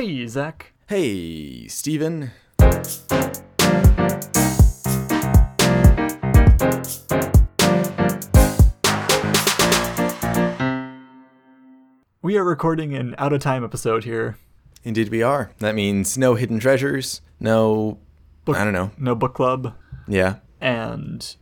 Hey, Zach. Hey, Steven. We are recording an out of time episode here. Indeed, we are. That means no hidden treasures, no. Book, I don't know. No book club. Yeah. And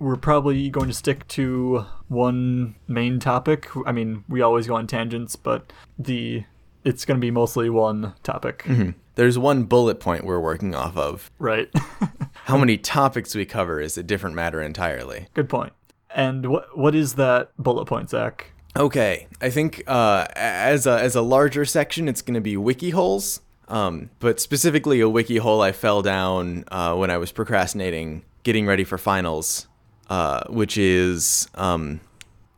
we're probably going to stick to one main topic. I mean, we always go on tangents, but the it's going to be mostly one topic. Mhm. There's one bullet point we're working off of. Right. How many topics we cover is a different matter entirely. Good point. And what what is that bullet point, Zach? Okay, I think uh, as a as a larger section, it's going to be wiki holes. Um, but specifically, a wiki hole I fell down uh, when I was procrastinating, getting ready for finals, uh, which is um,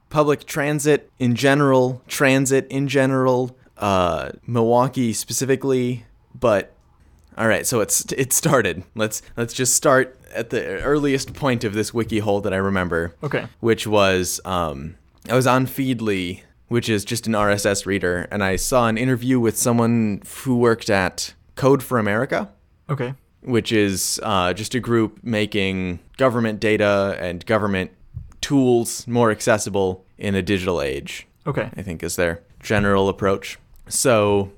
public transit in general, transit in general, uh, Milwaukee specifically. But all right, so it's it started. Let's let's just start at the earliest point of this wiki hole that I remember Okay. which was um, I was on Feedly, which is just an RSS reader, and I saw an interview with someone who worked at Code for America, Okay. which is uh, just a group making government data and government tools more accessible in a digital age. Okay. I think is their general approach. So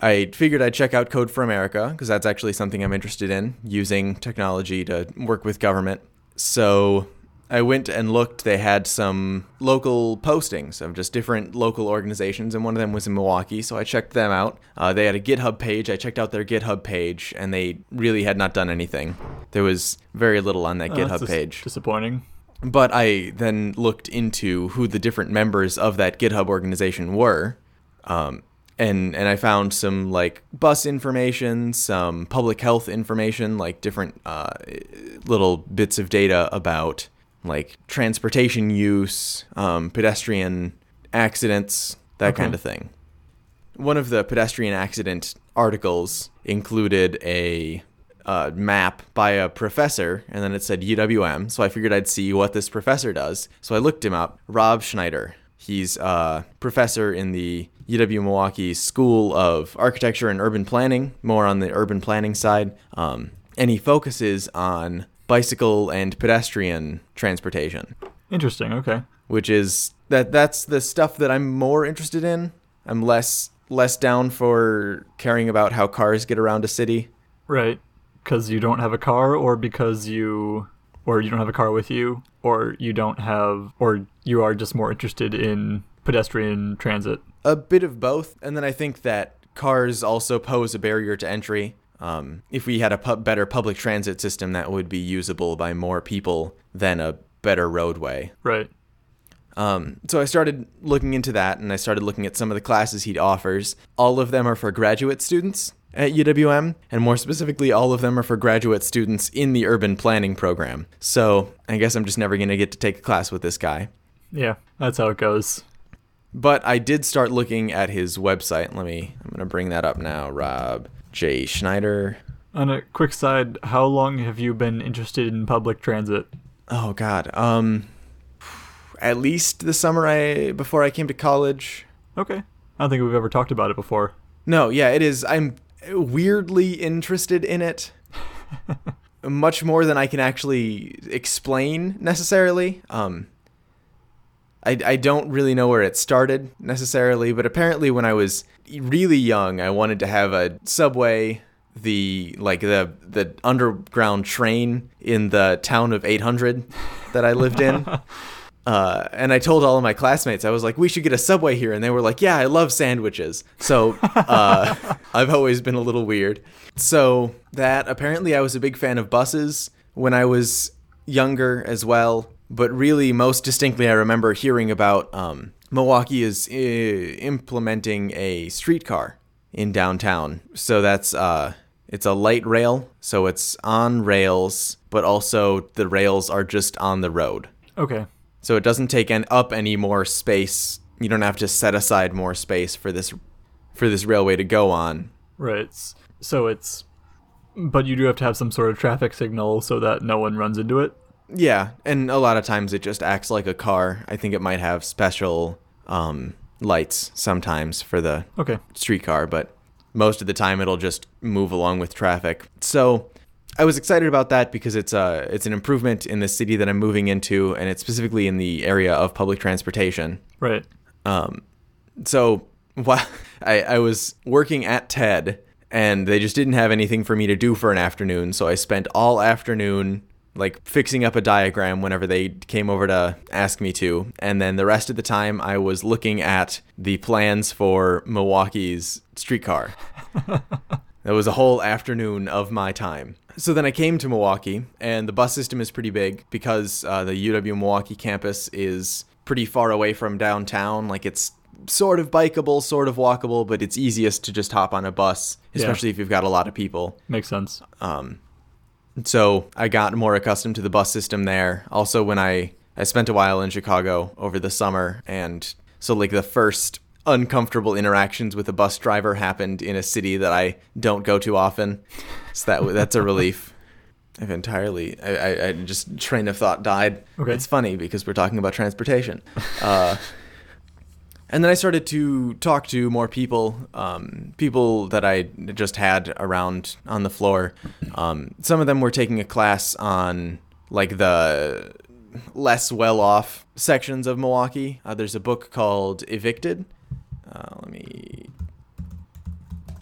I figured I'd check out Code for America because that's actually something I'm interested in using technology to work with government. So I went and looked. They had some local postings of just different local organizations, and one of them was in Milwaukee. So I checked them out. Uh, they had a GitHub page. I checked out their GitHub page, and they really had not done anything. There was very little on that Uh, GitHub page. Disappointing. But I then looked into who the different members of that GitHub organization were, um, and and I found some like bus information, some public health information, like different uh, little bits of data about like transportation use, um, pedestrian accidents, that Okay. kind of thing. One of the pedestrian accident articles included a uh, map by a professor, and then it said UWM. So I figured I'd see what this professor does. So I looked him up. Rob Schneider. He's a professor in the UW Milwaukee School of Architecture and Urban Planning, more on the urban planning side. Um, and he focuses on bicycle and pedestrian transportation Interesting. Okay. which is that that's the stuff that I'm more interested in. I'm less less down for caring about how cars get around a city. Right. Because you don't have a car, or because you, or you don't have a car with you, or you don't have, or you are just more interested in pedestrian transit. A bit of both, and then I think that cars also pose a barrier to entry. Um, if we had a pu- better public transit system that would be usable by more people than a better roadway. Right. Um, so I started looking into that, and I started looking at some of the classes he offers. All of them are for graduate students at UWM, and more specifically, all of them are for graduate students in the urban planning program. So I guess I'm just never going to get to take a class with this guy. Yeah. That's how it goes. But I did start looking at his website. Let me, I'm going to bring that up now. Rob J. Schneider. On a quick side, how long have you been interested in public transit? Oh, God. Um, at least the summer I before I came to college. Okay. I don't think we've ever talked about it before. No, yeah, it is. I'm weirdly interested in it. Much more than I can actually explain necessarily. Um, I, I don't really know where it started necessarily, but apparently when I was really young, I wanted to have a subway, the like the the underground train in the town of 800 that I lived in. Uh, and I told all of my classmates, I was like, we should get a subway here. And they were like, yeah, I love sandwiches. So uh, I've always been a little weird. So that apparently I was a big fan of buses when I was younger as well. But really, most distinctly, I remember hearing about um, Milwaukee is uh, implementing a streetcar in downtown. So that's uh, it's a light rail, so it's on rails, but also the rails are just on the road. Okay. So it doesn't take an, up any more space. You don't have to set aside more space for this for this railway to go on. Right. So it's, but you do have to have some sort of traffic signal so that no one runs into it. Yeah, and a lot of times it just acts like a car. I think it might have special um, lights sometimes for the Okay. streetcar, but most of the time it'll just move along with traffic. So I was excited about that because it's a it's an improvement in the city that I'm moving into, and it's specifically in the area of public transportation. Right. Um, so while I, I was working at TED, and they just didn't have anything for me to do for an afternoon, so I spent all afternoon like fixing up a diagram whenever they came over to ask me to, and then the rest of the time I was looking at the plans for Milwaukee's streetcar. that was a whole afternoon of my time. So then I came to Milwaukee, and the bus system is pretty big because uh, the UW Milwaukee campus is pretty far away from downtown. Like it's sort of bikeable, sort of walkable, but it's easiest to just hop on a bus, Yeah. especially if you've got a lot of people. Makes sense. Um, so I got more accustomed to the bus system there. Also, when I I spent a while in Chicago over the summer, and so like the first uncomfortable interactions with a bus driver happened in a city that I don't go to often. So that that's a relief. I've entirely I, I, I just train of thought died. Okay. It's funny because we're talking about transportation. Uh, and then I started to talk to more people, um, people that I just had around on the floor. Um, some of them were taking a class on like the less well-off sections of Milwaukee. Uh, there's a book called Evicted. Uh, let me,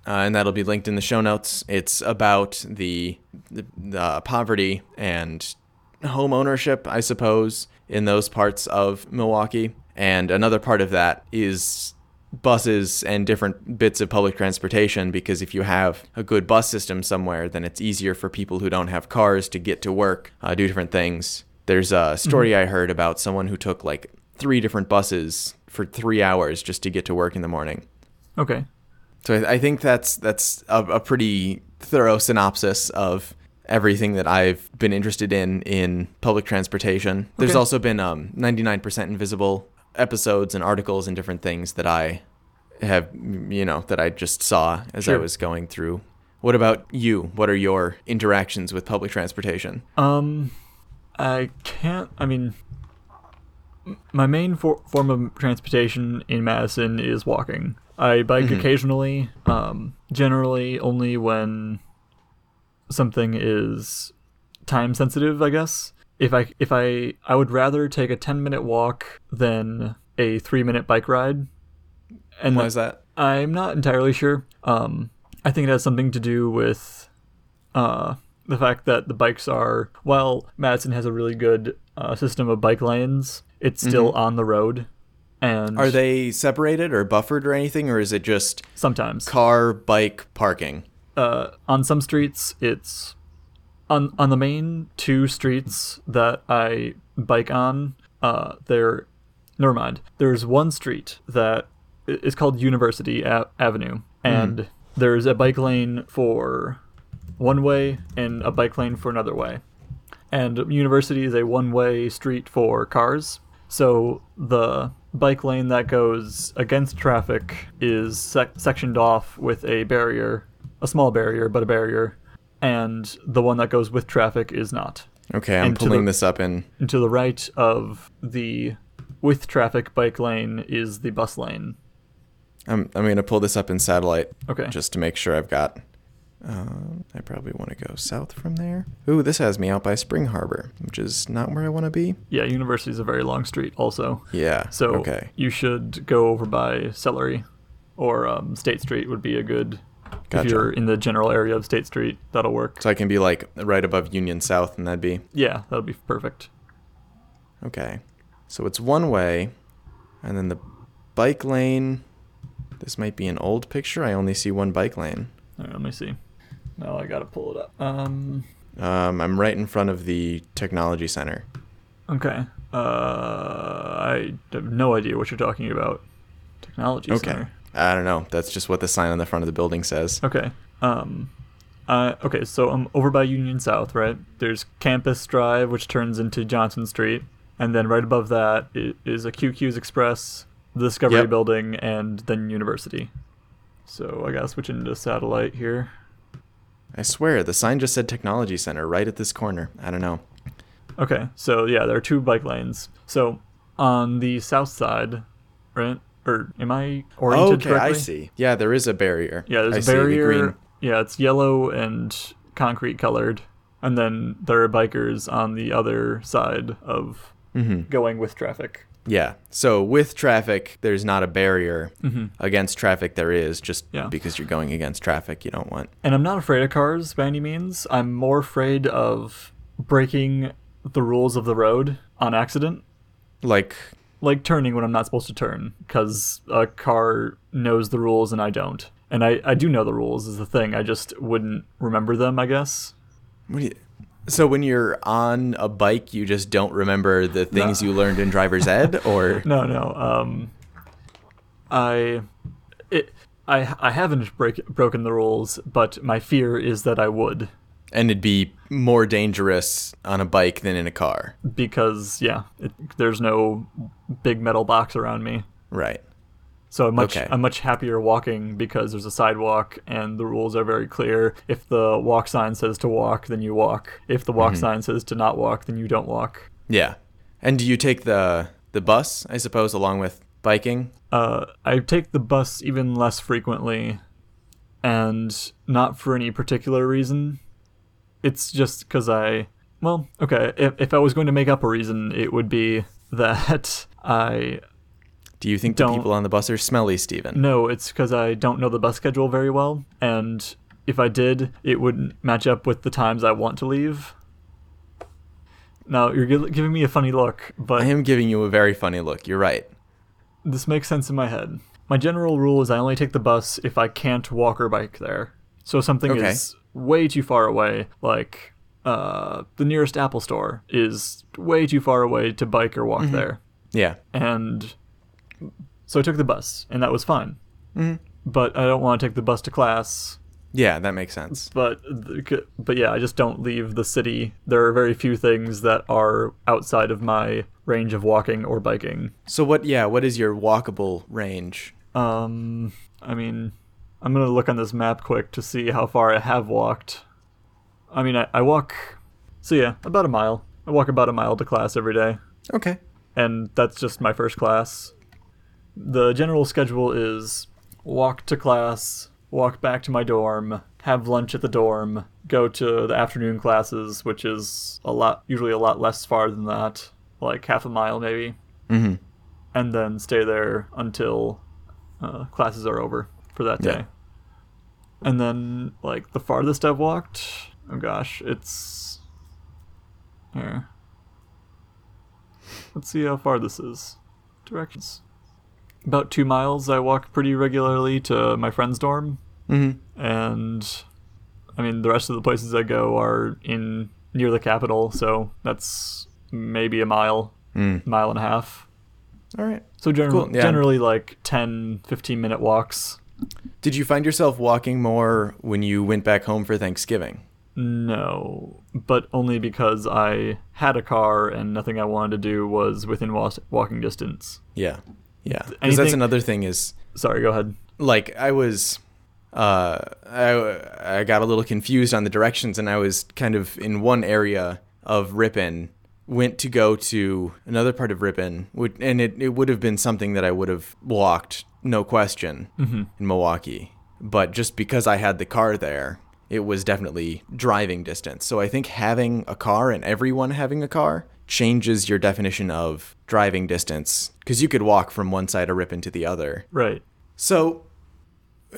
uh, and that'll be linked in the show notes. It's about the the, the poverty and home ownership, I suppose, in those parts of Milwaukee. And another part of that is buses and different bits of public transportation because if you have a good bus system somewhere, then it's easier for people who don't have cars to get to work, uh, do different things. There's a story I heard about someone who took like three different buses for three hours just to get to work in the morning. Okay. So I, think that's that's a, a pretty thorough synopsis of everything that I've been interested in in public transportation. There's also been um, 99% Invisible episodes and articles and different things that I have, you know, that I just saw as I was going through. What about you? What are your interactions with public transportation? Um, I can't. I mean, my main for- form of transportation in Madison is walking. I bike Mhm. occasionally. Um, generally only when something is time sensitive. I guess if I if I I would rather take a ten minute walk than a three minute bike ride. And Why is that? I'm not entirely sure. Um, I think it has something to do with uh, the fact that the bikes are, while Madison has a really good uh, system of bike lanes, it's still on the road. And Are they separated or buffered or anything, or is it just sometimes car, bike, parking? uh, on some streets it's on on the main two streets that I bike on. Uh, there, never mind. There's one street that is called University A- Avenue, and there's a bike lane for one way and a bike lane for another way. And University is a one-way street for cars, so the bike lane that goes against traffic is sec- sectioned off with a barrier, a small barrier, but a barrier, and the one that goes with traffic is not. Okay, I'm And pulling the- this up in. And to the right of the with traffic bike lane is the bus lane. I'm I'm gonna pull this up in satellite Okay. just to make sure I've got. Um, I probably want to go south from there. Ooh, this has me out by Spring Harbor, which is not where I want to be. yeah, University is a very long street also. Yeah. So okay, you should go over by Celery or um, State Street would be a good. Gotcha. If you're in the general area of State Street, that'll work. so I can be like right above Union South, and that'd be Yeah, that'll be perfect. okay. So it's one way, and then the bike lane. This might be an old picture. I only see one bike lane. All right, let me see. Now I gotta pull it up. Um. Um, I'm right in front of the technology center. Okay. Uh, I have no idea what you're talking about. Technology Okay. Center. I don't know. That's just what the sign on the front of the building says. Okay. Um. Uh, okay, so I'm over by Union South, right? There's Campus Drive, which turns into Johnson Street, and then right above that is a QQ's Express, the Discovery Yep. Building, and then University. So I gotta switch into satellite here. I swear, the sign just said technology center right at this corner. I don't know. Okay, so yeah, there are two bike lanes. So on the south side, right, Or am I oriented okay, correctly? I see. Yeah, there is a barrier. Yeah, there's I a the barrier. green- Yeah, it's yellow and concrete colored. And then there are bikers on the other side of Mm-hmm. going with traffic. Yeah. So with traffic, there's not a barrier. Against traffic, there is. Just Mm-hmm. Yeah. because you're going against traffic, you don't want. And I'm not afraid of cars by any means. I'm more afraid of breaking the rules of the road on accident. Like, Like turning when I'm not supposed to turn, because a car knows the rules and I don't. And I, I do know the rules is the thing. I just wouldn't remember them, I guess. what do you, so when you're on a bike, you just don't remember the things No. you learned in driver's ed, or No, no. Um, I, it, I, I haven't break, broken the rules, but my fear is that I would, and it'd be more dangerous on a bike than in a car, because yeah, it, there's no big metal box around me. right? So I'm much Okay. I'm much happier walking because there's a sidewalk and the rules are very clear. If the walk sign says to walk, then you walk. If the Mm-hmm. walk sign says to not walk, then you don't walk. Yeah. And do you take the the bus, I suppose, along with biking? Uh, I take the bus even less frequently, and not for any particular reason. It's just because I, well, okay. If if I was going to make up a reason, it would be that I Do you think the people on the bus are smelly, Steven? No, it's because I don't know the bus schedule very well, and if I did, it wouldn't match up with the times I want to leave. Now you're giving me a funny look, but I am giving you a very funny look. You're right. this makes sense in my head. My general rule is I only take the bus if I can't walk or bike there. So something Okay. is way too far away, like uh, the nearest Apple store is way too far away to bike or walk there. Yeah. and so I took the bus, and that was fine. Mhm. But I don't want to take the bus to class. Yeah, that makes sense. But but yeah, I just don't leave the city. There are very few things that are outside of my range of walking or biking. So what? Yeah, what is your walkable range? Um, I mean, I'm gonna look on this map quick to see how far I have walked. I mean, I, I walk. So yeah, about a mile. I walk about a mile to class every day. Okay. and that's just my first class. The general schedule is walk to class, walk back to my dorm, have lunch at the dorm, go to the afternoon classes, which is a lot, usually a lot less far than that, like half a mile maybe, Mm-hmm. and then stay there until uh, classes are over for that day. Yeah. And then, like, the farthest I've walked, oh gosh, it's. Here. Let's see how far this is. Directions. About two miles. I walk pretty regularly to my friend's dorm, Mm-hmm. and I mean the rest of the places I go are in near the capital, so that's maybe a mile, Mm. mile and a half. All right. So gener- Cool, yeah. generally like 10, 15 minute walks. Did you find yourself walking more when you went back home for Thanksgiving? No, but only because I had a car and nothing I wanted to do was within wa- walking distance. Yeah. Yeah. Because that's another thing is Sorry, go ahead. like I was uh I I got a little confused on the directions and I was kind of in one area of Ripon went to go to another part of Ripon and it, it would have been something that I would have walked no question in Milwaukee but just because I had the car there it was definitely driving distance so I think having a car and everyone having a car changes your definition of driving distance because you could walk from one side of Ripon to the other Right. so,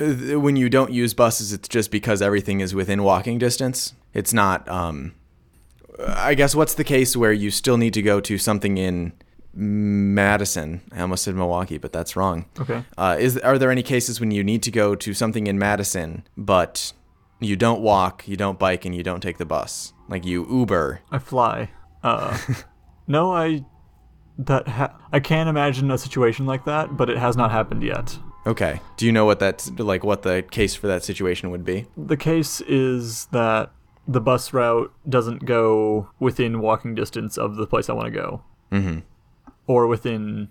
uh, when you don't use buses, it's just because everything is within walking distance. It's not. Um, I guess what's the case where you still need to go to something in Madison? I almost said Milwaukee, but that's wrong. Okay. Uh, is are there any cases when you need to go to something in Madison, but you don't walk, you don't bike, and you don't take the bus? Like you Uber. I fly. Uh, no, I that ha- I can't imagine a situation like that, but it has not happened yet. Okay. Do you know what that's like? What the case for that situation would be? The case is that the bus route doesn't go within walking distance of the place I want to go, Mm-hmm. Or within.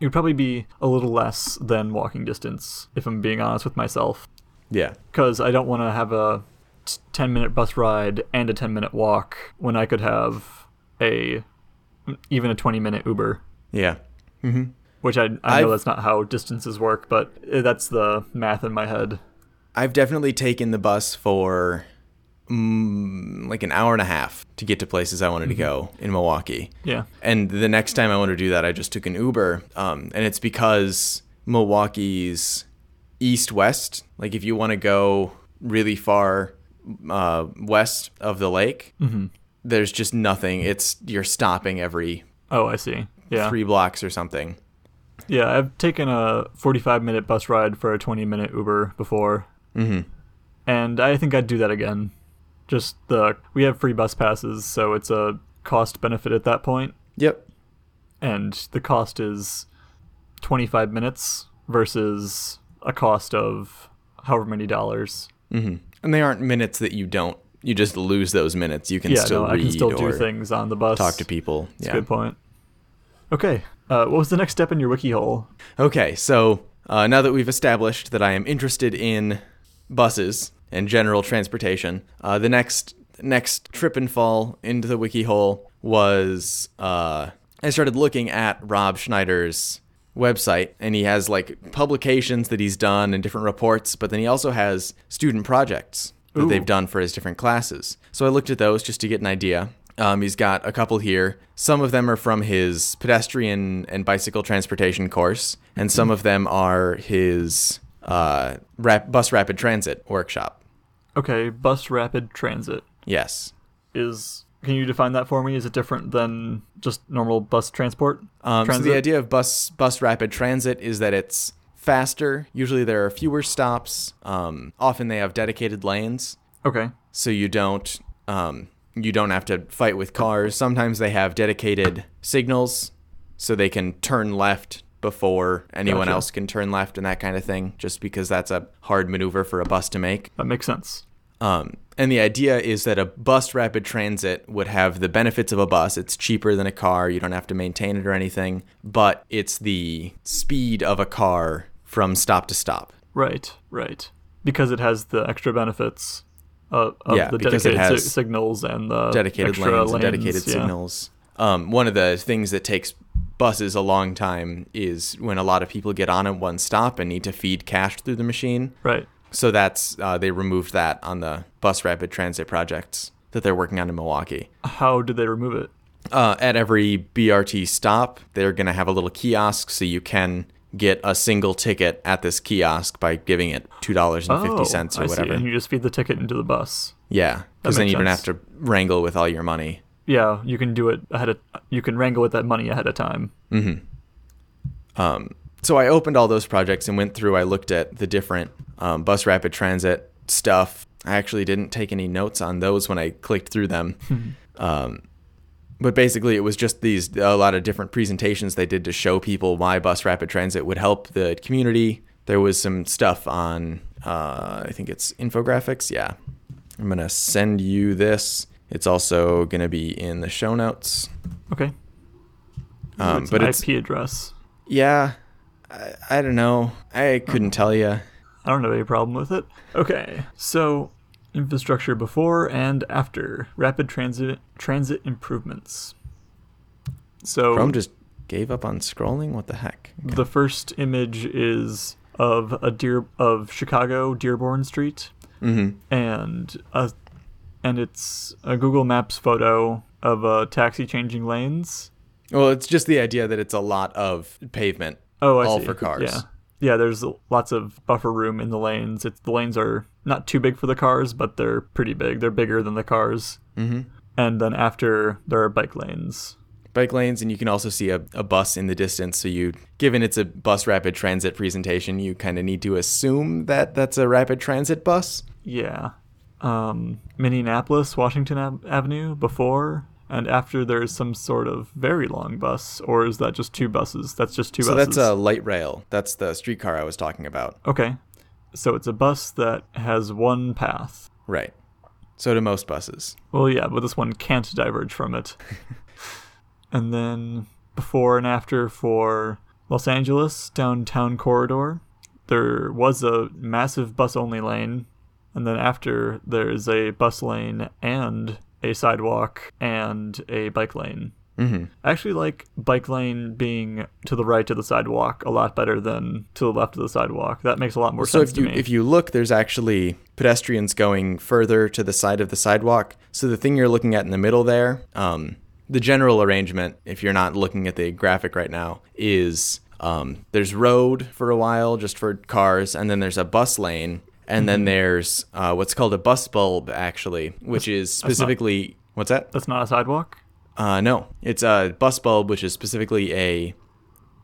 It would probably be a little less than walking distance, if I'm being honest with myself. Yeah. because I don't want to have a t- 10 minute bus ride and a 10 minute walk when I could have a even a 20 minute Uber. Yeah. hmm which I, I know I've- that's not how distances work, but uh, that's the math in my head. I've definitely taken the bus for mm, like an hour and a half to get to places I wanted to go in Milwaukee. Yeah. And the next time I wanted to do that, I just took an Uber. Um, and it's because Milwaukee's east west, like if you want to go really far uh, west of the lake, there's just nothing. It's you're stopping every Oh, I see. Yeah. three blocks or something. Yeah, I've taken a 45 minute bus ride for a 20 minute Uber before. hmm And I think I'd do that again. Just the we have free bus passes, so it's a cost benefit at that point, Yep. and the cost is 25 minutes versus a cost of however many dollars. hmm And they aren't minutes that you don't. You just lose those minutes. You can yeah, still no, read I can still do things on the bus. talk to people. That's yeah. a good point. Okay, uh, what was the next step in your wiki hole? Okay, so uh, now that we've established that I am interested in buses and general transportation, uh, the next next trip and fall into the wiki hole was uh, I started looking at Rob Schneider's website, and he has like publications that he's done and different reports, but then he also has student projects that Ooh. they've done for his different classes. So I looked at those just to get an idea. Um, he's got a couple here. Some of them are from his pedestrian and bicycle transportation course, and some of them are his uh, rap- bus rapid transit workshop. Okay, bus rapid transit Yes. is. Can you define that for me? Is it different than just normal bus transport? Um, so Transit? the idea of bus bus rapid transit is that it's faster. Usually there are fewer stops. Um, often they have dedicated lanes, Okay. so you don't um, you don't have to fight with cars. Sometimes they have dedicated signals, so they can turn left before anyone Gotcha. else can turn left and that kind of thing. Just because that's a hard maneuver for a bus to make. That makes sense. Um, and the idea is that a bus rapid transit would have the benefits of a bus. It's cheaper than a car. You don't have to maintain it or anything, but it's the speed of a car from stop to stop. Right, right. Because it has the extra benefits of, of Yeah, the dedicated si- signals and the dedicated lanes, and dedicated yeah. signals. Um, one of the things that takes buses a long time is when a lot of people get on at one stop and need to feed cash through the machine. Right. So that's uh, they removed that on the bus rapid transit projects that they're working on in Milwaukee. How did they remove it? Uh, at every BRT stop, they're going to have a little kiosk so you can get a single ticket at this kiosk by giving it $2.50 Oh, or I see. whatever. And you just feed the ticket into the bus. Yeah, because then you don't have to wrangle with all your money. Yeah, you can do it ahead of. You can wrangle with that money ahead of time. Um, so I opened all those projects and went through. I looked at the different um, bus rapid transit stuff. I actually didn't take any notes on those when I clicked through them. um, but basically, it was just these a lot of different presentations they did to show people why bus rapid transit would help the community. There was some stuff on, uh, I think it's infographics. Yeah, I'm gonna send you this. It's also gonna be in the show notes. Okay. Um, it's but an it's IP address. yeah, I, I don't know. I couldn't tell you. I don't have any problem with it. Okay, so infrastructure before and after rapid transit transit improvements. So Chrome just gave up on scrolling. What the heck? the first image is of a deer of Chicago Dearborn Street, Mm-hmm. and a, and it's a Google Maps photo of a taxi changing lanes. Well, it's just the idea that it's a lot of pavement. Oh, I All see. for cars. Yeah, yeah. There's lots of buffer room in the lanes. It's the lanes are not too big for the cars, but they're pretty big. They're bigger than the cars. Mm-hmm. And then after there are bike lanes. Bike lanes, and you can also see a, a bus in the distance. So you, given it's a bus rapid transit presentation, you kind of need to assume that that's a rapid transit bus. Yeah. Um, Minneapolis, Washington Ave- Avenue before and after there's some sort of very long bus, or is that just two buses? That's just two So buses. that's a light rail. That's the streetcar I was talking about. okay. So it's a bus that has one path. Right. So do most buses. Well, yeah, but this one can't diverge from it. and then before and after for Los Angeles downtown corridor, there was a massive bus only lane. And then after, there's a bus lane and a sidewalk and a bike lane. Mm-hmm. I actually like bike lane being to the right of the sidewalk a lot better than to the left of the sidewalk. That makes a lot more So sense if you if you look, there's actually pedestrians going further to the side of the sidewalk. So the thing you're looking at in the middle there, um, the general arrangement, if you're not looking at the graphic right now, is um, there's road for a while just for cars, and then there's a bus lane, and Mm-hmm. then there's uh, what's called a bus bulb actually, which is not- specifically what's that? That's not a sidewalk. Uh, no, it's a bus bulb, which is specifically a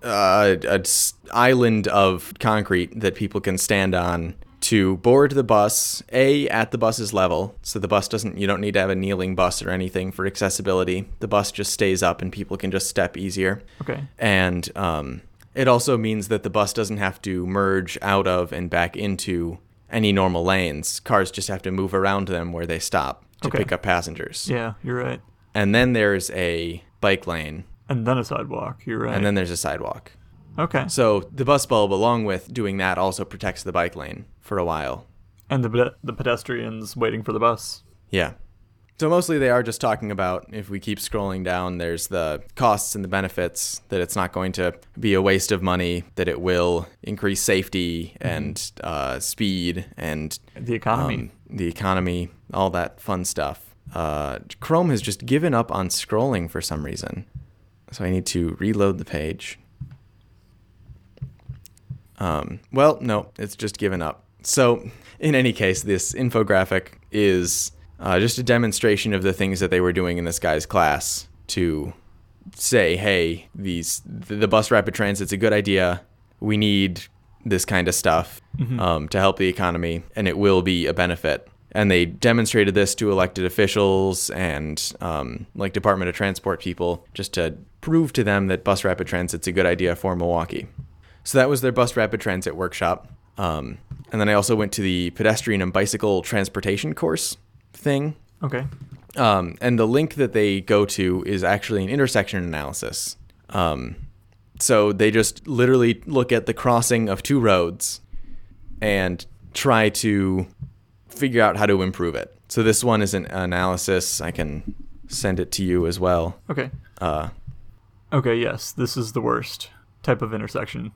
uh, a s- island of concrete that people can stand on to board the bus. A at the bus's level, so the bus doesn't. You don't need to have a kneeling bus or anything for accessibility. The bus just stays up, and people can just step easier. Okay. And um, it also means that the bus doesn't have to merge out of and back into any normal lanes. Cars just have to move around them where they stop to Okay. pick up passengers. Yeah, you're right. And then there's a bike lane, And then a sidewalk. You're right. and then there's a sidewalk. okay. So the bus bulb, along with doing that, also protects the bike lane for a while. And the the pedestrians waiting for the bus. Yeah. So mostly they are just talking about if we keep scrolling down, there's the costs and the benefits, that it's not going to be a waste of money, that it will increase safety and uh, speed and The economy. um, the economy, all that fun stuff. Uh, Chrome has just given up on scrolling for some reason. So I need to reload the page. Um, well, no, it's just given up. So, in any case, this infographic is uh, just a demonstration of the things that they were doing in this guy's class to say, hey, these the bus rapid transit's a good idea. We need this kind of stuff um, to help the economy, and it will be a benefit. And they demonstrated this to elected officials and um, like Department of Transport people just to prove to them that bus rapid transit's a good idea for Milwaukee. So that was their bus rapid transit workshop. Um, and then I also went to the pedestrian and bicycle transportation course thing. okay. Um, and the link that they go to is actually an intersection analysis. Um, so they just literally look at the crossing of two roads and try to figure out how to improve it. So this one is an analysis. I can send it to you as well. Okay. Uh, Okay, yes. This is the worst type of intersection.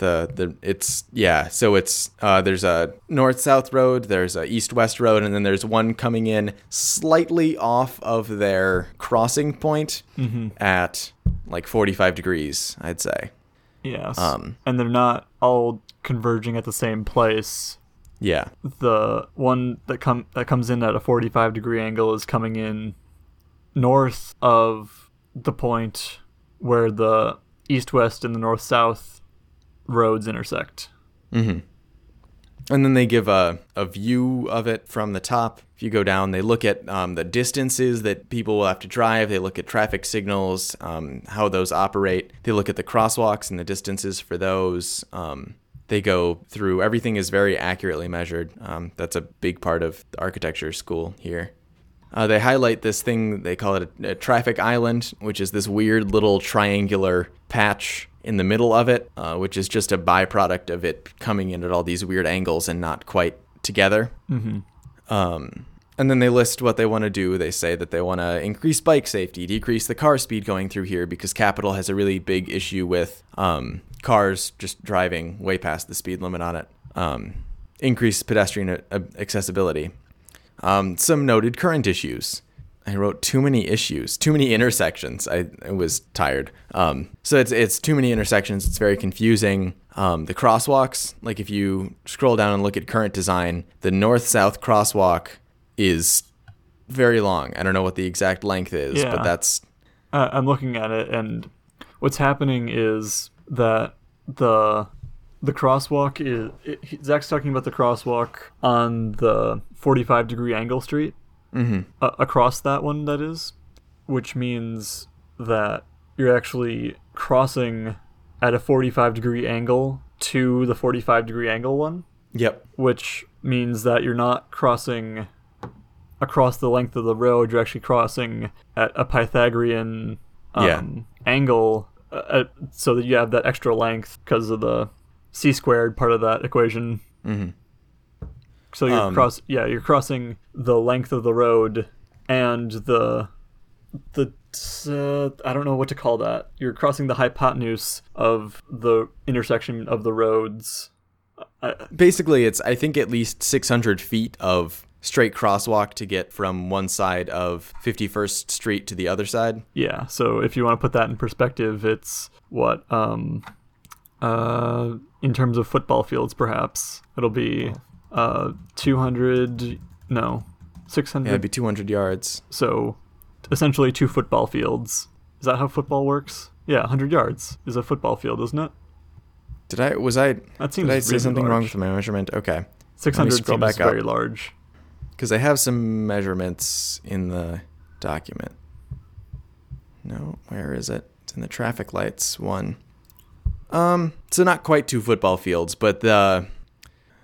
The the it's yeah so it's uh there's a north south road there's a east west road and then there's one coming in slightly off of their crossing point at like 45 degrees i'd say Yes. Um, and they're not all converging at the same place. yeah The one that come that comes in at a 45 degree angle is coming in north of the point where the east west and the north south roads intersect. mm-hmm. and then they give a, a view of it from the top. If you go down they look at um, the distances that people will have to drive. They look at traffic signals um, how those operate. They look at the crosswalks and the distances for those. Um, they go through everything is very accurately measured. Um, that's a big part of the architecture school here uh, they highlight this thing they call it a, a traffic island which is this weird little triangular patch in the middle of it uh, which is just a byproduct of it coming in at all these weird angles and not quite together Mm-hmm. um, and then they list what they want to do. They say that they want to increase bike safety, decrease the car speed going through here because Capitol has a really big issue with um, cars just driving way past the speed limit on it. Um, increase pedestrian a- accessibility. Um, some noted current issues. I wrote too many issues, too many intersections. I, I was tired. Um, so it's it's too many intersections. It's very confusing. Um, the crosswalks, like if you scroll down and look at current design, the north south crosswalk is very long. I don't know what the exact length is, Yeah. but that's Uh, I'm looking at it, and what's happening is that the the crosswalk is it, Zach's talking about the crosswalk on the 45 degree angle street mhm. uh, across that one that is, which means that you're actually crossing at a 45 degree angle to the 45 degree angle one, yep. which means that you're not crossing across the length of the road. You're actually crossing at a Pythagorean um, Yeah. angle, uh, so that you have that extra length because of the c squared part of that equation. Mhm. So you're Um, cross, yeah, you're crossing the length of the road and the the uh, I don't know what to call that. You're crossing the hypotenuse of the intersection of the roads. I, Basically, it's I think at least 600 feet of straight crosswalk to get from one side of 51st Street to the other side. yeah, so if you want to put that in perspective, it's what um uh in terms of football fields perhaps. It'll be uh 200 no, 600 Yeah, it'd be 200 yards. So essentially two football fields. Is that how football works? Yeah, 100 yards is a football field, isn't it? Did I was I That seems did I say something wrong with my measurement? Okay. 600 scroll seems back up. very large. Because I have some measurements in the document. No, where is it? It's in the traffic lights one. Um, so not quite two football fields, but the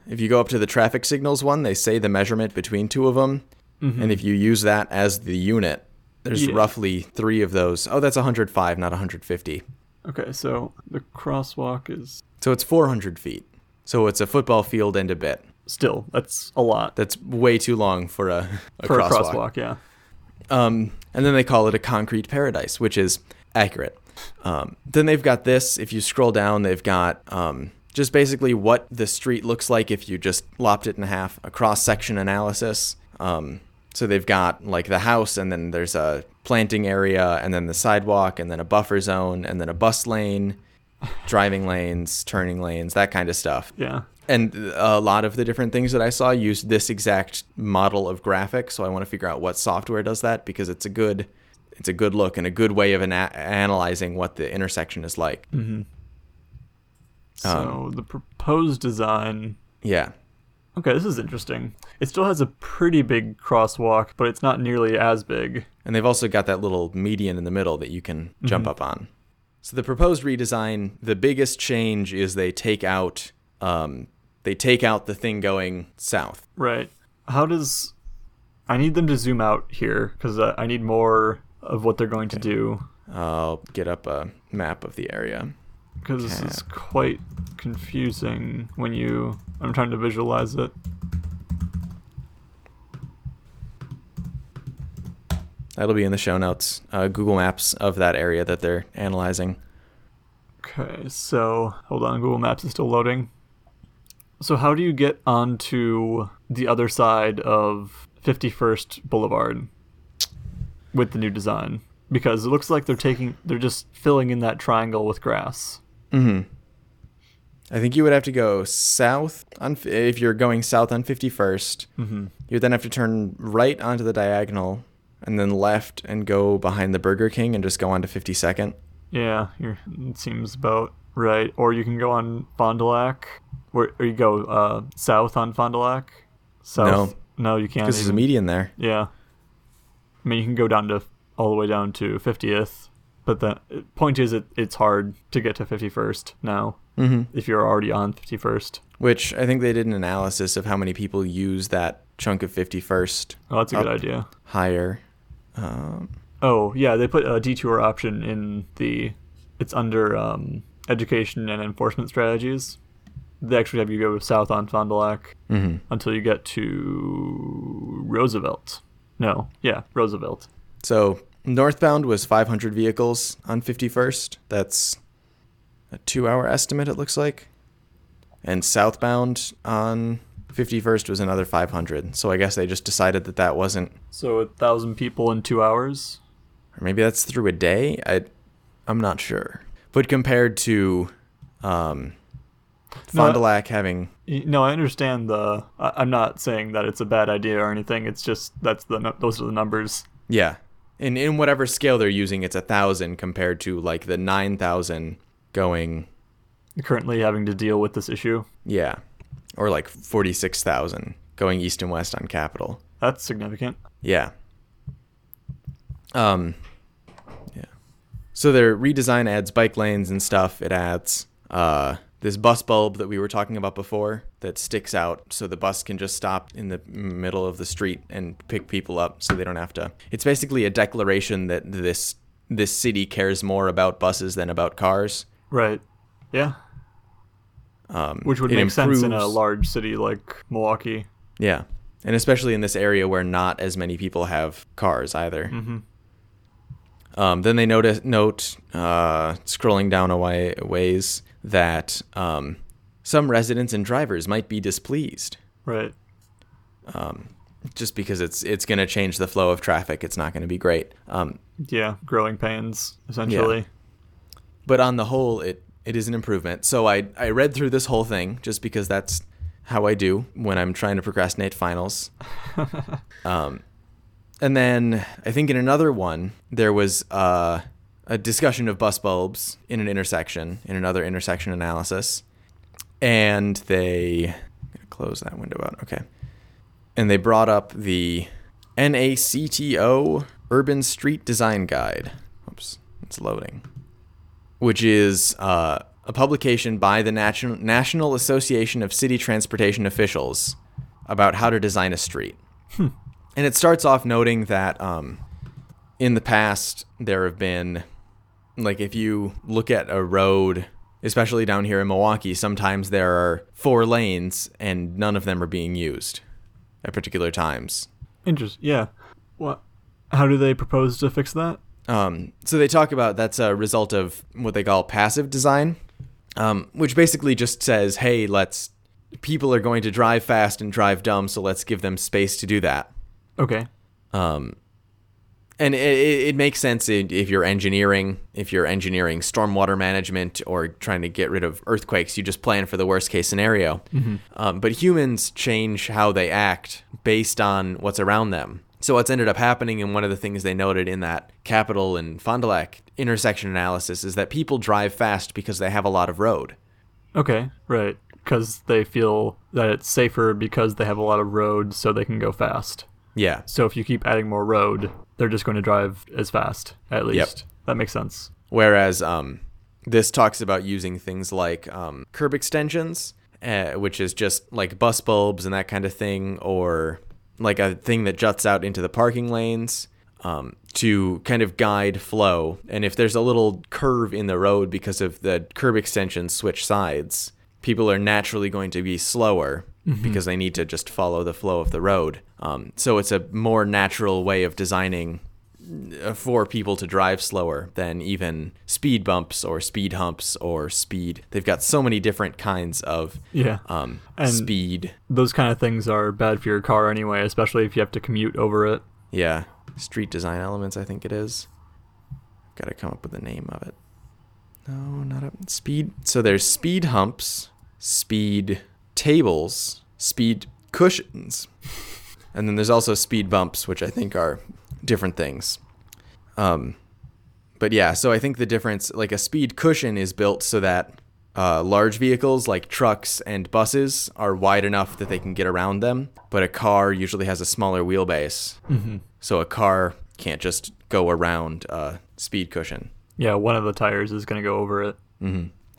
if you go up to the traffic signals one, they say the measurement between two of them, and if you use that as the unit, there's Yeah. roughly three of those. Oh, that's 105, not 150. Okay, so the crosswalk is So it's 400 feet. So it's a football field and a bit. still that's a lot That's way too long for a, a for crosswalk. a crosswalk. Yeah. Um, and then they call it a concrete paradise, which is accurate. Um, then they've got this. If you scroll down, they've got um, just basically what the street looks like if you just lopped it in half, a cross section analysis. Um, so they've got like the house, and then there's a planting area, and then the sidewalk, and then a buffer zone, and then a bus lane, driving lanes, turning lanes, that kind of stuff Yeah. and a lot of the different things that I saw used this exact model of graphic. So I want to figure out what software does that because it's a good, it's a good look and a good way of ana- analyzing what the intersection is like. Mm-hmm. So Um, the proposed design. Yeah, Okay, this is interesting. It still has a pretty big crosswalk, but it's not nearly as big. and they've also got that little median in the middle that you can jump up on. So the proposed redesign, the biggest change is they take out, um, they take out the thing going south. Right. How does I need them to zoom out here because uh, I need more of what they're going to do I'll get up a map of the area. because this is quite confusing when you I'm trying to visualize it. That'll be in the show notes. Uh, Google Maps of that area that they're analyzing. Okay, so hold on, Google Maps is still loading. So how do you get onto the other side of 51st Boulevard with the new design? Because it looks like they're taking they're just filling in that triangle with grass. hmm I think you would have to go south on if you're going south on 51st. Mm-hmm. You would then have to turn right onto the diagonal and then left and go behind the Burger King and just go on to 52nd. Yeah, you're, it seems about right. Or you can go on Fond du Lac, where or you go uh, south on Fond du Lac. South. No, you can't. Because there's a median there. Yeah. I mean, you can go down to all the way down to 50th, but the point is, it, it's hard to get to 51st now hmm if you're already on 51st. Which I think they did an analysis of how many people use that chunk of 51st Oh, that's a good idea. higher. Um, Oh, yeah, they put a detour option in the. It's under um, education and enforcement strategies. They actually have you go south on Fond du Lac mhm. until you get to Roosevelt. No, yeah, Roosevelt. So northbound was 500 vehicles on 51st. That's a two-hour estimate. It looks like. And southbound on 51st was another 500. So I guess they just decided that that wasn't, So a thousand people in two hours. or maybe that's through a day. I, I'm not sure. But compared to, um, Fond du Lac having No, I understand the. I- I'm not saying that it's a bad idea or anything. It's just that's the those are the numbers. Yeah. In in whatever scale they're using, it's a thousand compared to like the nine thousand going Currently having to deal with this issue. yeah. Or like forty six thousand going east and west on Capitol. That's significant. Yeah. Um Yeah. So their redesign adds bike lanes and stuff. It adds uh this bus bulb that we were talking about before that sticks out so the bus can just stop in the middle of the street and pick people up so they don't have to. It's basically a declaration that this this city cares more about buses than about cars. Right. Yeah. Um, Which would make sense in a large city like Milwaukee. Yeah. And especially in this area where not as many people have cars either. hmm Um, then they notice note uh, scrolling down a way, ways that um, some residents and drivers might be displeased Right. just because it's it's going to change the flow of traffic. It's not going to be great. Um, Yeah. Growing pains, essentially. but on the whole, it it is an improvement. So I I read through this whole thing just because that's how I do when I'm trying to procrastinate finals. um, and then I think in another one there was uh, a discussion of bus bulbs in an intersection in another intersection analysis, and they I'm gonna close that window out. Okay, and they brought up the NACTO Urban Street Design Guide. Oops, it's loading which is uh, a publication by the National National Association of City Transportation Officials about how to design a street. And it starts off noting that um, in the past there have been, like, if you look at a road, especially down here in Milwaukee, sometimes there are four lanes and none of them are being used at particular times. Interest. Yeah. What? How do they propose to fix that? Um, so they talk about that's a result of what they call passive design, um, which basically just says, hey, let's people are going to drive fast and drive dumb, so let's give them space to do that. Okay. Um, and it, it, it makes sense if you're engineering, if you're engineering stormwater management or trying to get rid of earthquakes, you just plan for the worst case scenario. Um, but humans change how they act based on what's around them. So what's ended up happening, and one of the things they noted in that Capitol and Fond du Lac intersection analysis is that people drive fast because they have a lot of road. Okay. Right. Because they feel that it's safer because they have a lot of road, so they can go fast. Yeah. So if you keep adding more road, they're just going to drive as fast, at least. That makes sense. Whereas um, this talks about using things like um, curb extensions, uh, which is just like bus bulbs and that kind of thing, or like a thing that juts out into the parking lanes um, to kind of guide flow. And if there's a little curve in the road because of the curb extensions switch sides, people are naturally going to be slower because they need to just follow the flow of the road. Um, so it's a more natural way of designing uh, for people to drive slower than even speed bumps or speed humps or speed. They've got so many different kinds of Yeah. um, And- speed. Those kind of things are bad for your car anyway, especially if you have to commute over it. Yeah, street design elements. I think it is. Got to come up with the name of it. No, not a speed. So there's speed humps, speed tables, speed cushions, and then there's also speed bumps, which I think are different things. Um, but yeah, so I think the difference, like a speed cushion, is built so that uh, large vehicles like trucks and buses are wide enough that they can get around them, but a car usually has a smaller wheelbase, Mm-hmm. so a car can't just go around a speed cushion. Yeah, one of the tires is going to go over it.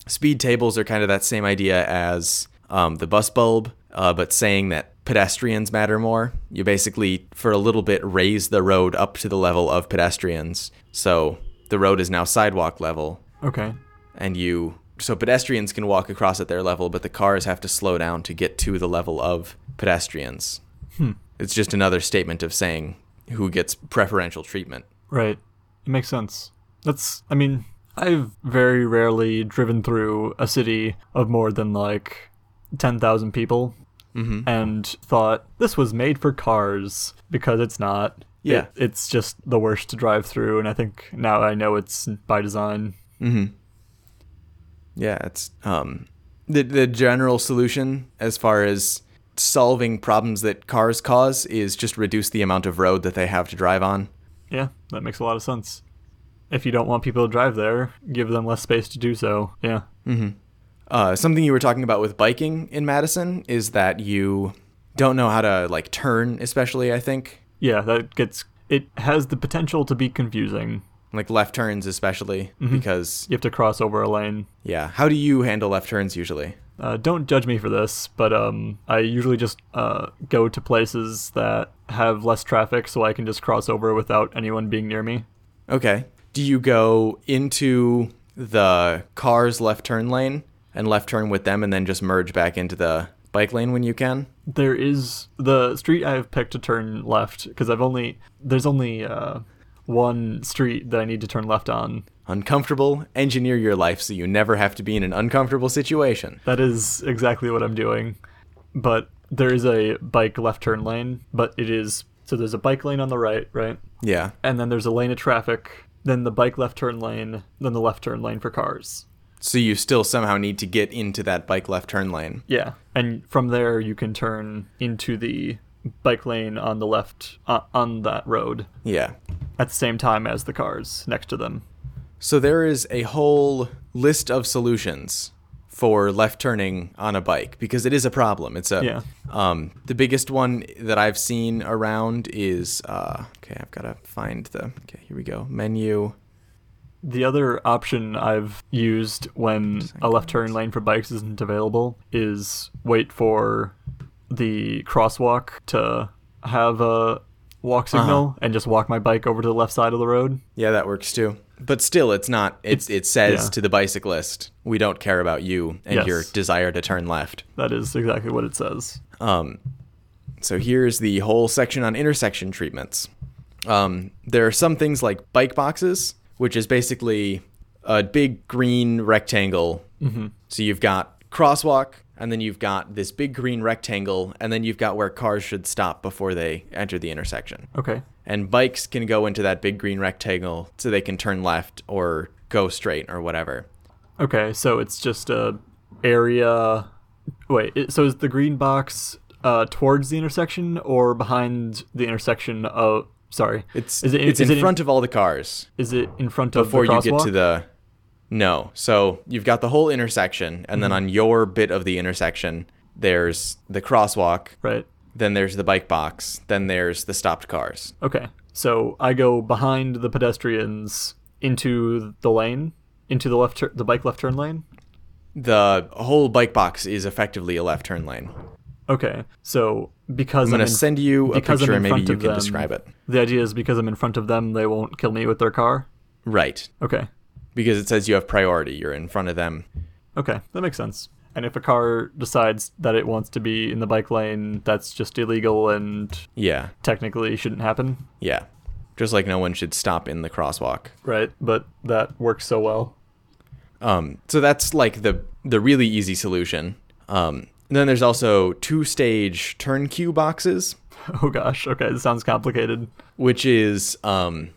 Speed tables are kind of that same idea as um, the bus bulb, uh, but saying that pedestrians matter more. You basically, for a little bit, raise the road up to the level of pedestrians. So the road is now sidewalk level, Okay. and you. So pedestrians can walk across at their level, but the cars have to slow down to get to the level of pedestrians. Hmm. It's just another statement of saying who gets preferential treatment. Right. It makes sense. That's, I mean, I've very rarely driven through a city of more than like 10,000 people Mm-hmm. and thought this was made for cars because it's not. Yeah. It- it's just the worst to drive through, and I think now I know it's by design. Mm-hmm. Yeah, it's um the the general solution as far as solving problems that cars cause is just reduce the amount of road that they have to drive on. Yeah, that makes a lot of sense. If you don't want people to drive there, give them less space to do so. Yeah. Uh, something you were talking about with biking in Madison is that you don't know how to like turn, especially I think Yeah, that gets. It has the potential to be confusing. like left turns, especially because You have to cross over a lane. yeah. How do you handle left turns usually? Uh, don't judge me for this, but um, I usually just uh, go to places that have less traffic so I can just cross over without anyone being near me. Okay. Do you go into the car's left turn lane and left turn with them and then just merge back into the bike lane when you can? There is the street I have picked to turn left because I've only there's only uh, one street that I need to turn left on. Uncomfortable, engineer your life so you never have to be in an uncomfortable situation. That is exactly what I'm doing. But there is a bike left turn lane, but it is so there's a bike lane on the right, right? Yeah. And then there's a lane of traffic, then the bike left turn lane, then the left turn lane for cars. So you still somehow need to get into that bike left turn lane. Yeah. And from there you can turn into the bike lane on the left uh, on that road Yeah. at the same time as the cars next to them. So there is a whole list of solutions for left turning on a bike because it is a problem. It's a Yeah. um the biggest one that I've seen around is uh okay, I've got to find the Okay, here we go. Menu. The other option I've used when a left turn lane for bikes isn't available is wait for the crosswalk to have a walk signal and just walk my bike over to the left side of the road. Yeah, that works too. But still it's not it's, it says yeah. to the bicyclist, we don't care about you and Yes. your desire to turn left. That is exactly what it says. Um, so here's the whole section on intersection treatments. Um, there are some things like bike boxes, which is basically a big green rectangle. Mm-hmm. So you've got crosswalk, and then you've got this big green rectangle, and then you've got where cars should stop before they enter the intersection. Okay. And bikes can go into that big green rectangle so they can turn left or go straight or whatever. Okay, so it's just a area. Wait, so is the green box uh, towards the intersection or behind the intersection of? Sorry, It's is it it's is in it front of all the cars. Is it in front of before the you get to the no. So you've got the whole intersection and then mm-hmm. on your bit of the intersection there's the crosswalk. Right? then there's the bike box. Then there's the stopped cars. Okay, so I go behind the pedestrians into the lane, into the left, tur- the bike left turn lane. the whole bike box is effectively a left turn lane Okay, so because i'm I'm going to send you a picture and maybe you can them- describe it The idea is because I'm in front of them, they won't kill me with their car. right Okay, because it says you have priority you're in front of them okay, that makes sense. And if a car decides that it wants to be in the bike lane, that's just illegal and yeah technically shouldn't happen, yeah just like no one should stop in the crosswalk right? But that works so well. Um, so that's like the the really easy solution. Um, and then there's also two stage turn queue boxes, Oh gosh, okay, this sounds complicated. which is um,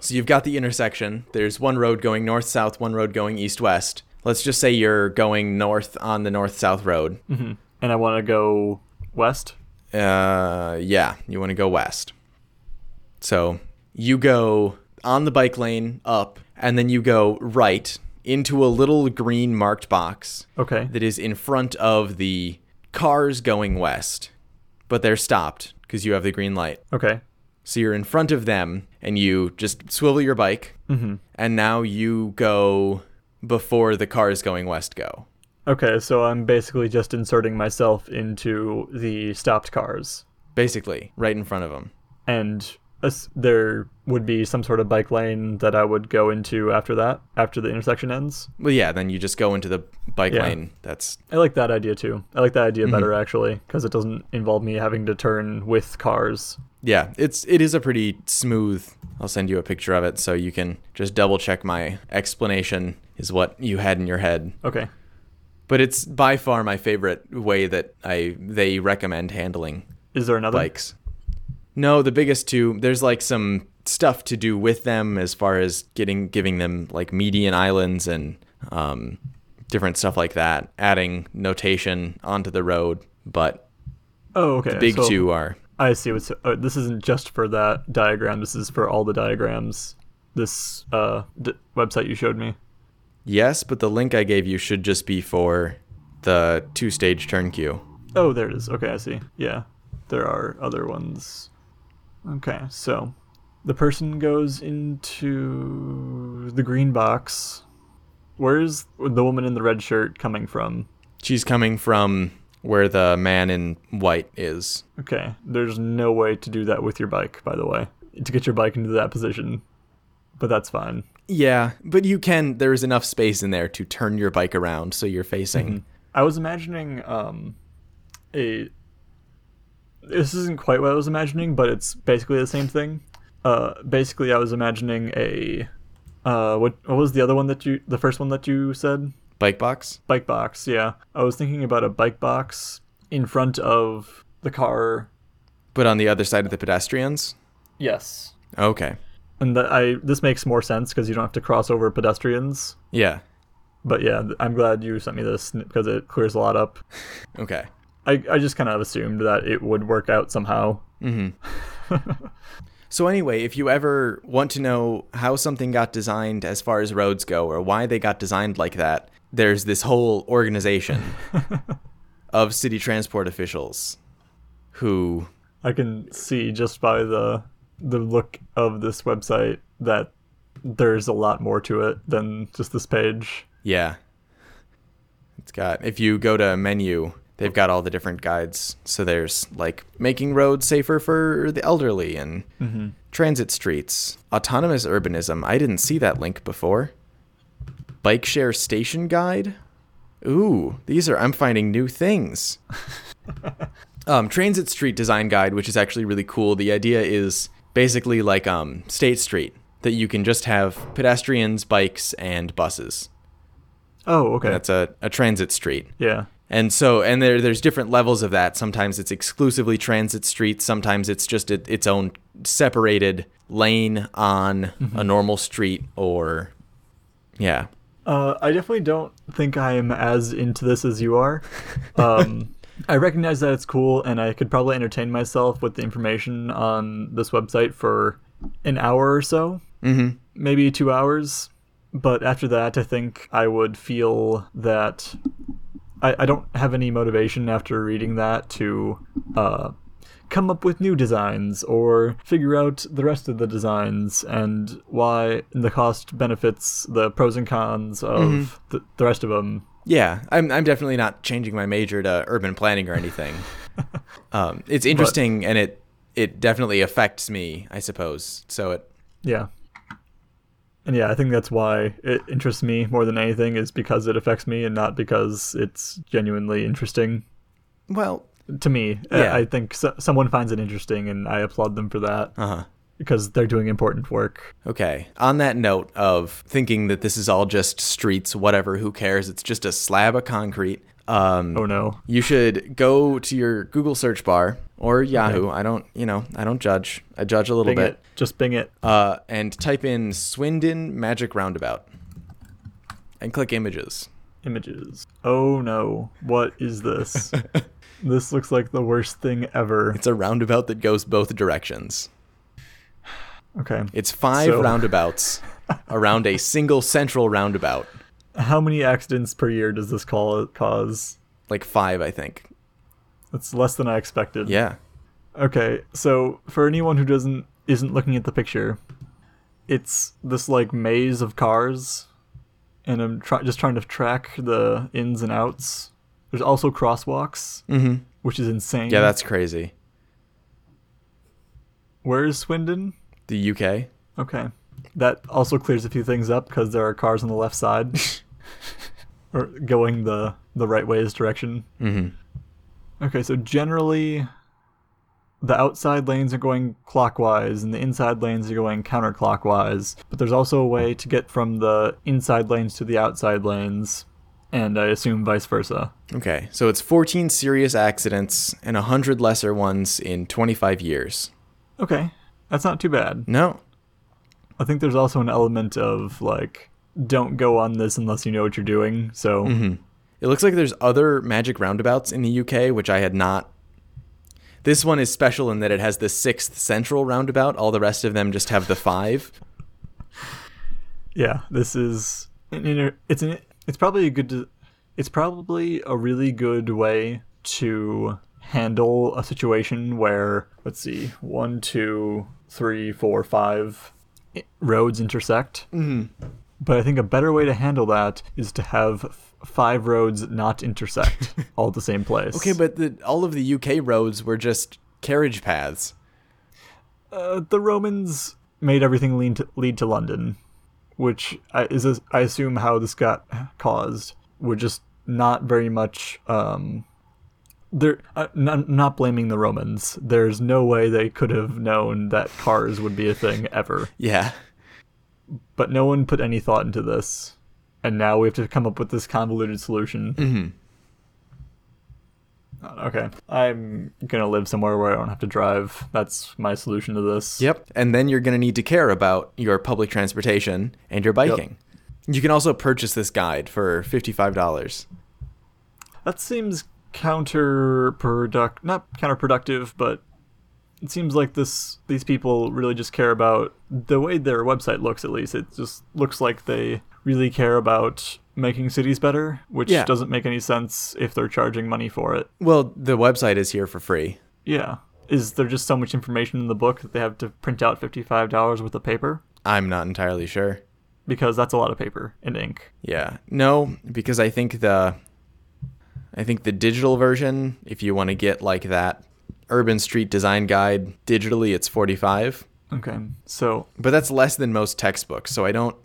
so you've got the intersection. There's one road going north south, one road going east west. Let's just say you're going north on the north south road. hmm And I want to go west. Uh, yeah, you want to go west. So you go on the bike lane up, and then you go right into a little green marked box. Okay. that is in front of the cars going west, but they're stopped because you have the green light. Okay. So you're in front of them and you just swivel your bike, hmm and now you go before the cars going west go. Okay, so I'm basically just inserting myself into the stopped cars, Basically, right in front of them. and as- there would be some sort of bike lane that I would go into after that, after the intersection ends. Well, yeah, then you just go into the bike Yeah. lane. That's I like that idea too. I like that idea Mm-hmm. better actually, because it doesn't involve me having to turn with cars. yeah, it's it is a pretty smooth. I'll send you a picture of it so you can just double check my explanation is what you had in your head. Okay. But it's by far my favorite way that I they recommend handling Is there another? bikes. No, the biggest two. There's like some stuff to do with them as far as getting giving them like median islands and um, different stuff like that. Adding notation onto the road, but Oh, okay. The big so two are I see what's. Uh, this isn't just for that diagram. This is for all the diagrams. This uh, d- website you showed me. yes, but the link I gave you should just be for the two stage turn queue. Oh, there it is. Okay, I see. Yeah, there are other ones. Okay, so the person goes into the green box. Where's the woman in the red shirt coming from? She's coming from where the man in white is. Okay, there's no way to do that with your bike, by the way, to get your bike into that position. But that's fine. Yeah, but you can. There is enough space in there to turn your bike around so you're facing. I was imagining um, a. This isn't quite what I was imagining, but it's basically the same thing. uh, basically, I was imagining a uh, what what was the other one that you the first one that you said? Bike box? Bike box. Yeah, I was thinking about a bike box in front of the car. But on the other side of the pedestrians? Yes. Okay. And that I this makes more sense because you don't have to cross over pedestrians. Yeah. But yeah, I'm glad you sent me this because it clears a lot up. Okay. I, I just kind of assumed that it would work out somehow. Mm-hmm. So anyway, if you ever want to know how something got designed as far as roads go or why they got designed like that, there's this whole organization of city transport officials who I can see just by the the look of this website that there's a lot more to it than just this page. Yeah. It's got, if you go to menu, they've got all the different guides. So there's like making roads safer for the elderly and transit streets, autonomous urbanism. I didn't see that link before. Bike share station guide. Ooh, these are, I'm finding new things. um, Transit Street Design Guide, which is actually really cool. The idea is basically like um, State Street, that you can just have pedestrians, bikes, and buses. Oh, okay. That's a, a transit street. yeah. And so, and there, there's different levels of that. Sometimes it's exclusively transit streets. Sometimes it's just it, its own separated lane on a normal street or, yeah. Uh, I definitely don't think I am as into this as you are. Um, I recognize that it's cool, and I could probably entertain myself with the information on this website for an hour or so, Mm-hmm. maybe two hours. But after that, I think I would feel that I, I don't have any motivation after reading that to uh, come up with new designs or figure out the rest of the designs and why the cost benefits, the pros and cons of the, the rest of them. Yeah, I'm, I'm definitely not changing my major to urban planning or anything. um, it's interesting and it, it definitely affects me, I suppose. So it, Yeah. And yeah, I think that's why it interests me more than anything is because it affects me and not because it's genuinely interesting well, to me. Yeah. I think so- someone finds it interesting and I applaud them for that uh huh. because they're doing important work. Okay. On that note of thinking that this is all just streets, whatever, who cares? It's just a slab of concrete. Um, Oh no. You should go to your Google search bar or Yahoo. I don't, you know, I don't judge. I judge a little Bing bit. it. Just bing it. Uh, and type in Swindon Magic Roundabout and click images. Images. Oh no. What is this? this looks like the worst thing ever. It's a roundabout that goes both directions. Okay. It's five So- roundabouts around a single central roundabout. How many accidents per year does this call cause? Like five, I think. That's less than I expected. Yeah. Okay, so for anyone who doesn't isn't looking at the picture, it's this like maze of cars, and I'm try- just trying to track the ins and outs. There's also crosswalks, Mm-hmm. which is insane. Yeah, that's crazy. where is Swindon? The UK. Okay, that also clears a few things up because there are cars on the left side, or going the the right ways direction. Mm-hmm. Okay, so generally, the outside lanes are going clockwise and the inside lanes are going counterclockwise. But there's also a way to get from the inside lanes to the outside lanes, and I assume vice versa. Okay, so it's 14 serious accidents and 100 lesser ones in 25 years. Okay, that's not too bad. No. I think there's also an element of like, don't go on this unless you know what you're doing. So It looks like there's other magic roundabouts in the UK, which I had not. This one is special in that it has the sixth central roundabout. All the rest of them just have the five. yeah, this is an inter- it's an it's probably a good it's probably a really good way to handle a situation where let's see one two three four five roads intersect mm-hmm. But i think a better way to handle that is to have f- five roads not intersect all at the same place Okay, but the, all of the UK roads were just carriage paths. uh, the romans made everything lead to, lead to london which is this, i assume how this got caused We're just not very much um, they're uh, not, not blaming the Romans. There's no way they could have known that cars would be a thing ever. Yeah. But no one put any thought into this, and now we have to come up with this convoluted solution. Mhm. Uh, Okay, I'm gonna live somewhere where I don't have to drive. That's my solution to this. Yep. And then you're going to need to care about your public transportation and your biking. You can also purchase this guide for $55. That seems counterproductive, not counterproductive, but it seems like this these people really just care about the way their website looks at least. It just looks like they really care about making cities better, which Yeah. doesn't make any sense if they're charging money for it. Well, the website is here for free. Yeah. Is there just so much information in the book that they have to print out $55 worth of paper? I'm not entirely sure. Because that's a lot of paper and ink. Yeah. No, because I think the I think the digital version, if you want to get like that urban street design guide digitally, it's 45. Okay. So, But that's less than most textbooks, so I don't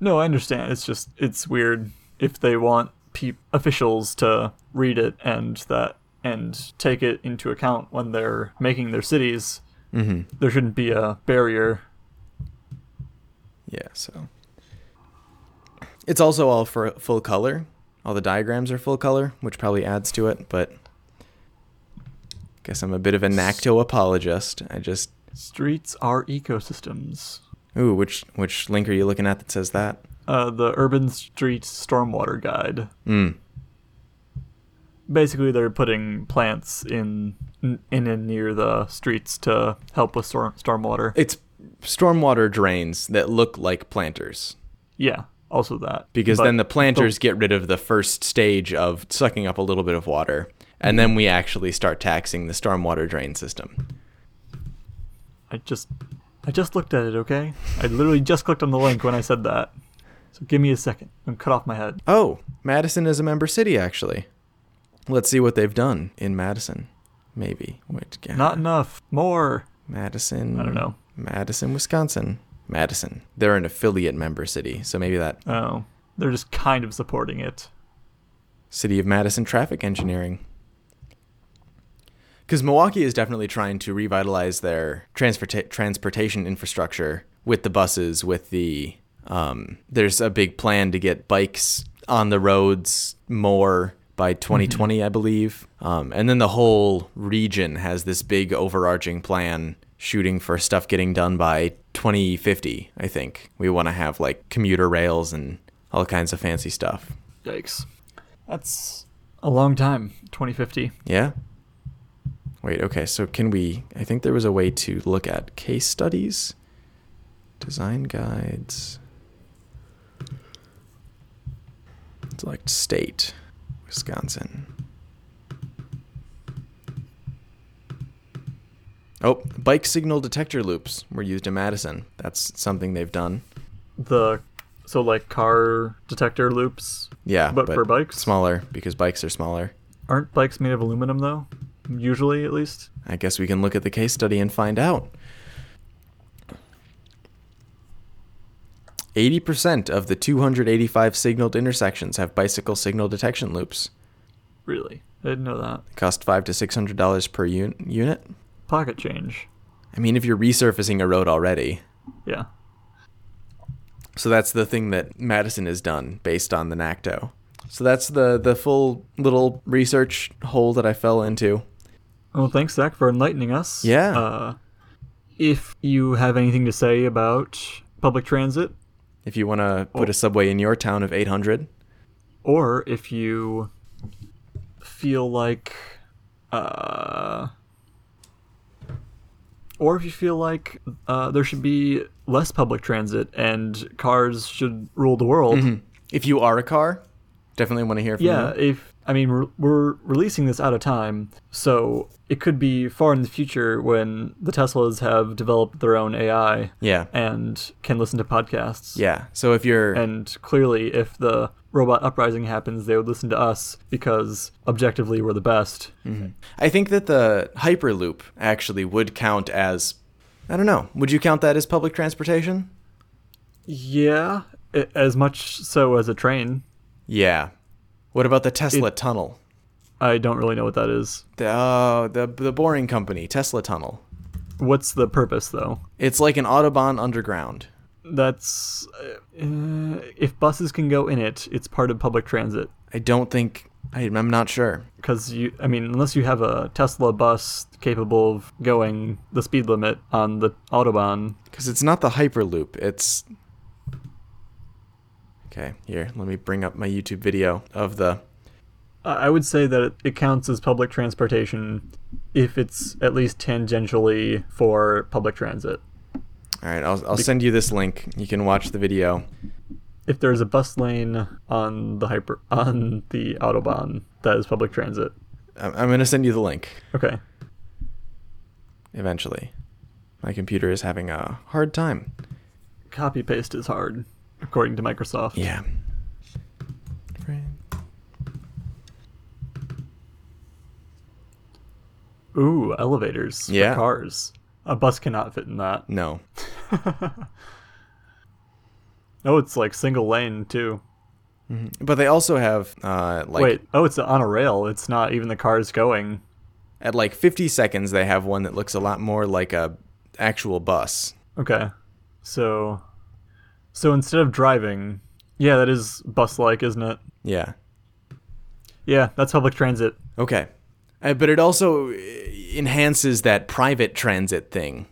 no, I understand. It's just, it's weird if they want pe- officials to read it and that, and take it into account when they're making their cities. Mhm. There shouldn't be a barrier. Yeah, so it's also all for full color. All the diagrams are full color, which probably adds to it, but guess I'm a bit of a Nacto apologist. I just Streets are ecosystems. Ooh, which which link are you looking at that says that? Uh, the Urban Street Stormwater Guide. Mm. basically they're putting plants in in and near the streets to help with storm stormwater. It's stormwater drains that look like planters. Yeah, also that. Because But then the planters get rid of the first stage of sucking up a little bit of water. And then we actually start taxing the stormwater drain system. I just I just looked at it, okay? I literally just clicked on the link when I said that. So give me a second. I'm cut off my head. Oh, Madison is a member city, actually. Let's see what they've done in Madison. Maybe. Wait, yeah. Not enough. More. Madison. I don't know. Madison, Wisconsin. Madison. They're an affiliate member city, so maybe that Oh. They're just kind of supporting it. City of Madison traffic engineering. Because Milwaukee is definitely trying to revitalize their transporta- transportation infrastructure with the buses, with the. Um, there's a big plan to get bikes on the roads more by 2020, I believe. Um, and then the whole region has this big overarching plan shooting for stuff getting done by 2050, I think. We want to have like commuter rails and all kinds of fancy stuff. Yikes. That's a long time. 2050. Yeah. Wait, okay, so can we I think there was a way to look at case studies, design guides. Select state, Wisconsin. Oh, bike signal detector loops were used in Madison. That's something they've done. The so like car detector loops Yeah, But for bikes? smaller because bikes are smaller. aren't bikes made of aluminum though? Usually at least. I guess we can look at the case study and find out. 80% of the 285 signaled intersections have bicycle signal detection loops. Really. I didn't know that. Cost 5 to $600 per un- unit. Pocket change. I mean, if you're resurfacing a road already. Yeah. So that's the thing that Madison has done based on the NACTO. So that's the, the full little research hole that I fell into. Well, thanks, Zach, for enlightening us. Yeah. Uh, if you have anything to say about public transit, If you want to put a subway in your town of 800, or if you feel like, uh, or if you feel like uh, there should be less public transit and cars should rule the world, if you are a car, definitely want to hear from Yeah, you. if I mean we're, we're releasing this out of time, so it could be far in the future when the Teslas have developed their own AI Yeah. and can listen to podcasts. Yeah. So if you're And clearly, if the robot uprising happens, they would listen to us because objectively we're the best. Mm-hmm. I think that the Hyperloop actually would count as I don't know. Would you count that as public transportation? Yeah, as much so as a train. Yeah. What about the Tesla tunnel? I don't really know what that is. The uh, the the boring company, Tesla Tunnel. What's the purpose though? It's like an autobahn underground. That's uh, if buses can go in it, it's part of public transit. I don't think I, I'm not sure. Because you, I mean, unless you have a Tesla bus capable of going the speed limit on the autobahn, Because it's not the Hyperloop. It's okay. Here, let me bring up my YouTube video of the. I would say that it, it counts as public transportation if it's at least tangentially for public transit. All right, I'll I'll send you this link. You can watch the video. If there's a bus lane on the hyper on the autobahn, that is public transit. I'm, I'm gonna send you the link Okay. eventually. My computer is having a hard time. Copy paste is hard, according to Microsoft. Yeah. Ooh, elevators for Yeah. cars. A bus cannot fit in that. No. Oh, it's like single lane too. But they also have uh like Wait, oh, it's on a rail. It's not even the cars going. at like 50 seconds they have one that looks a lot more like a actual bus. Okay. So so instead of driving, yeah, that is bus like, isn't it? Yeah. Yeah, that's public transit. Okay. Uh, but it also uh, enhances that private transit thing.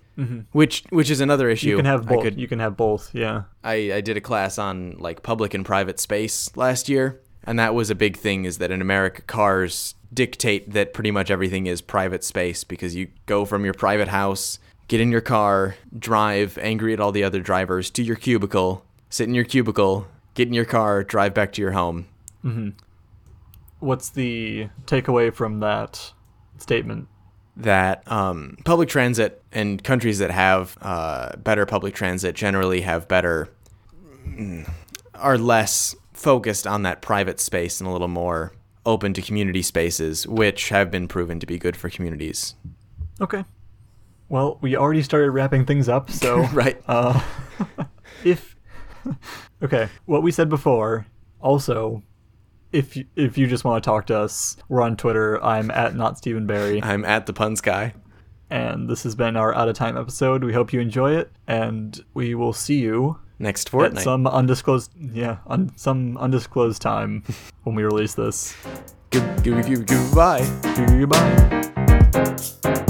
Which which is another issue. Mm-hmm. You can have both. could You can have both. Yeah. I, I did a class on like public and private space last year, and that was a big thing is that in America cars dictate that pretty much everything is private space because you go from your private house, get in your car, drive angry at all the other drivers to your cubicle, sit in your cubicle, get in your car, drive back to your home. What's the takeaway from that statement? That um, public transit and countries that have uh, better public transit generally have better, mm, are less focused on that private space and a little more open to community spaces, which have been proven to be good for communities. Okay. Well, we already started wrapping things up, so Right. Uh, if okay, what we said before. Also, if you, if you just want to talk to us, we're on Twitter. I'm at not Stephen Barry, I'm at the Puns Guy. and this has been our out of time episode. We hope you enjoy it, and we will see you Next at fortnight. some undisclosed yeah, on some undisclosed time when we release this. Good, good, good, goodbye. Goodbye.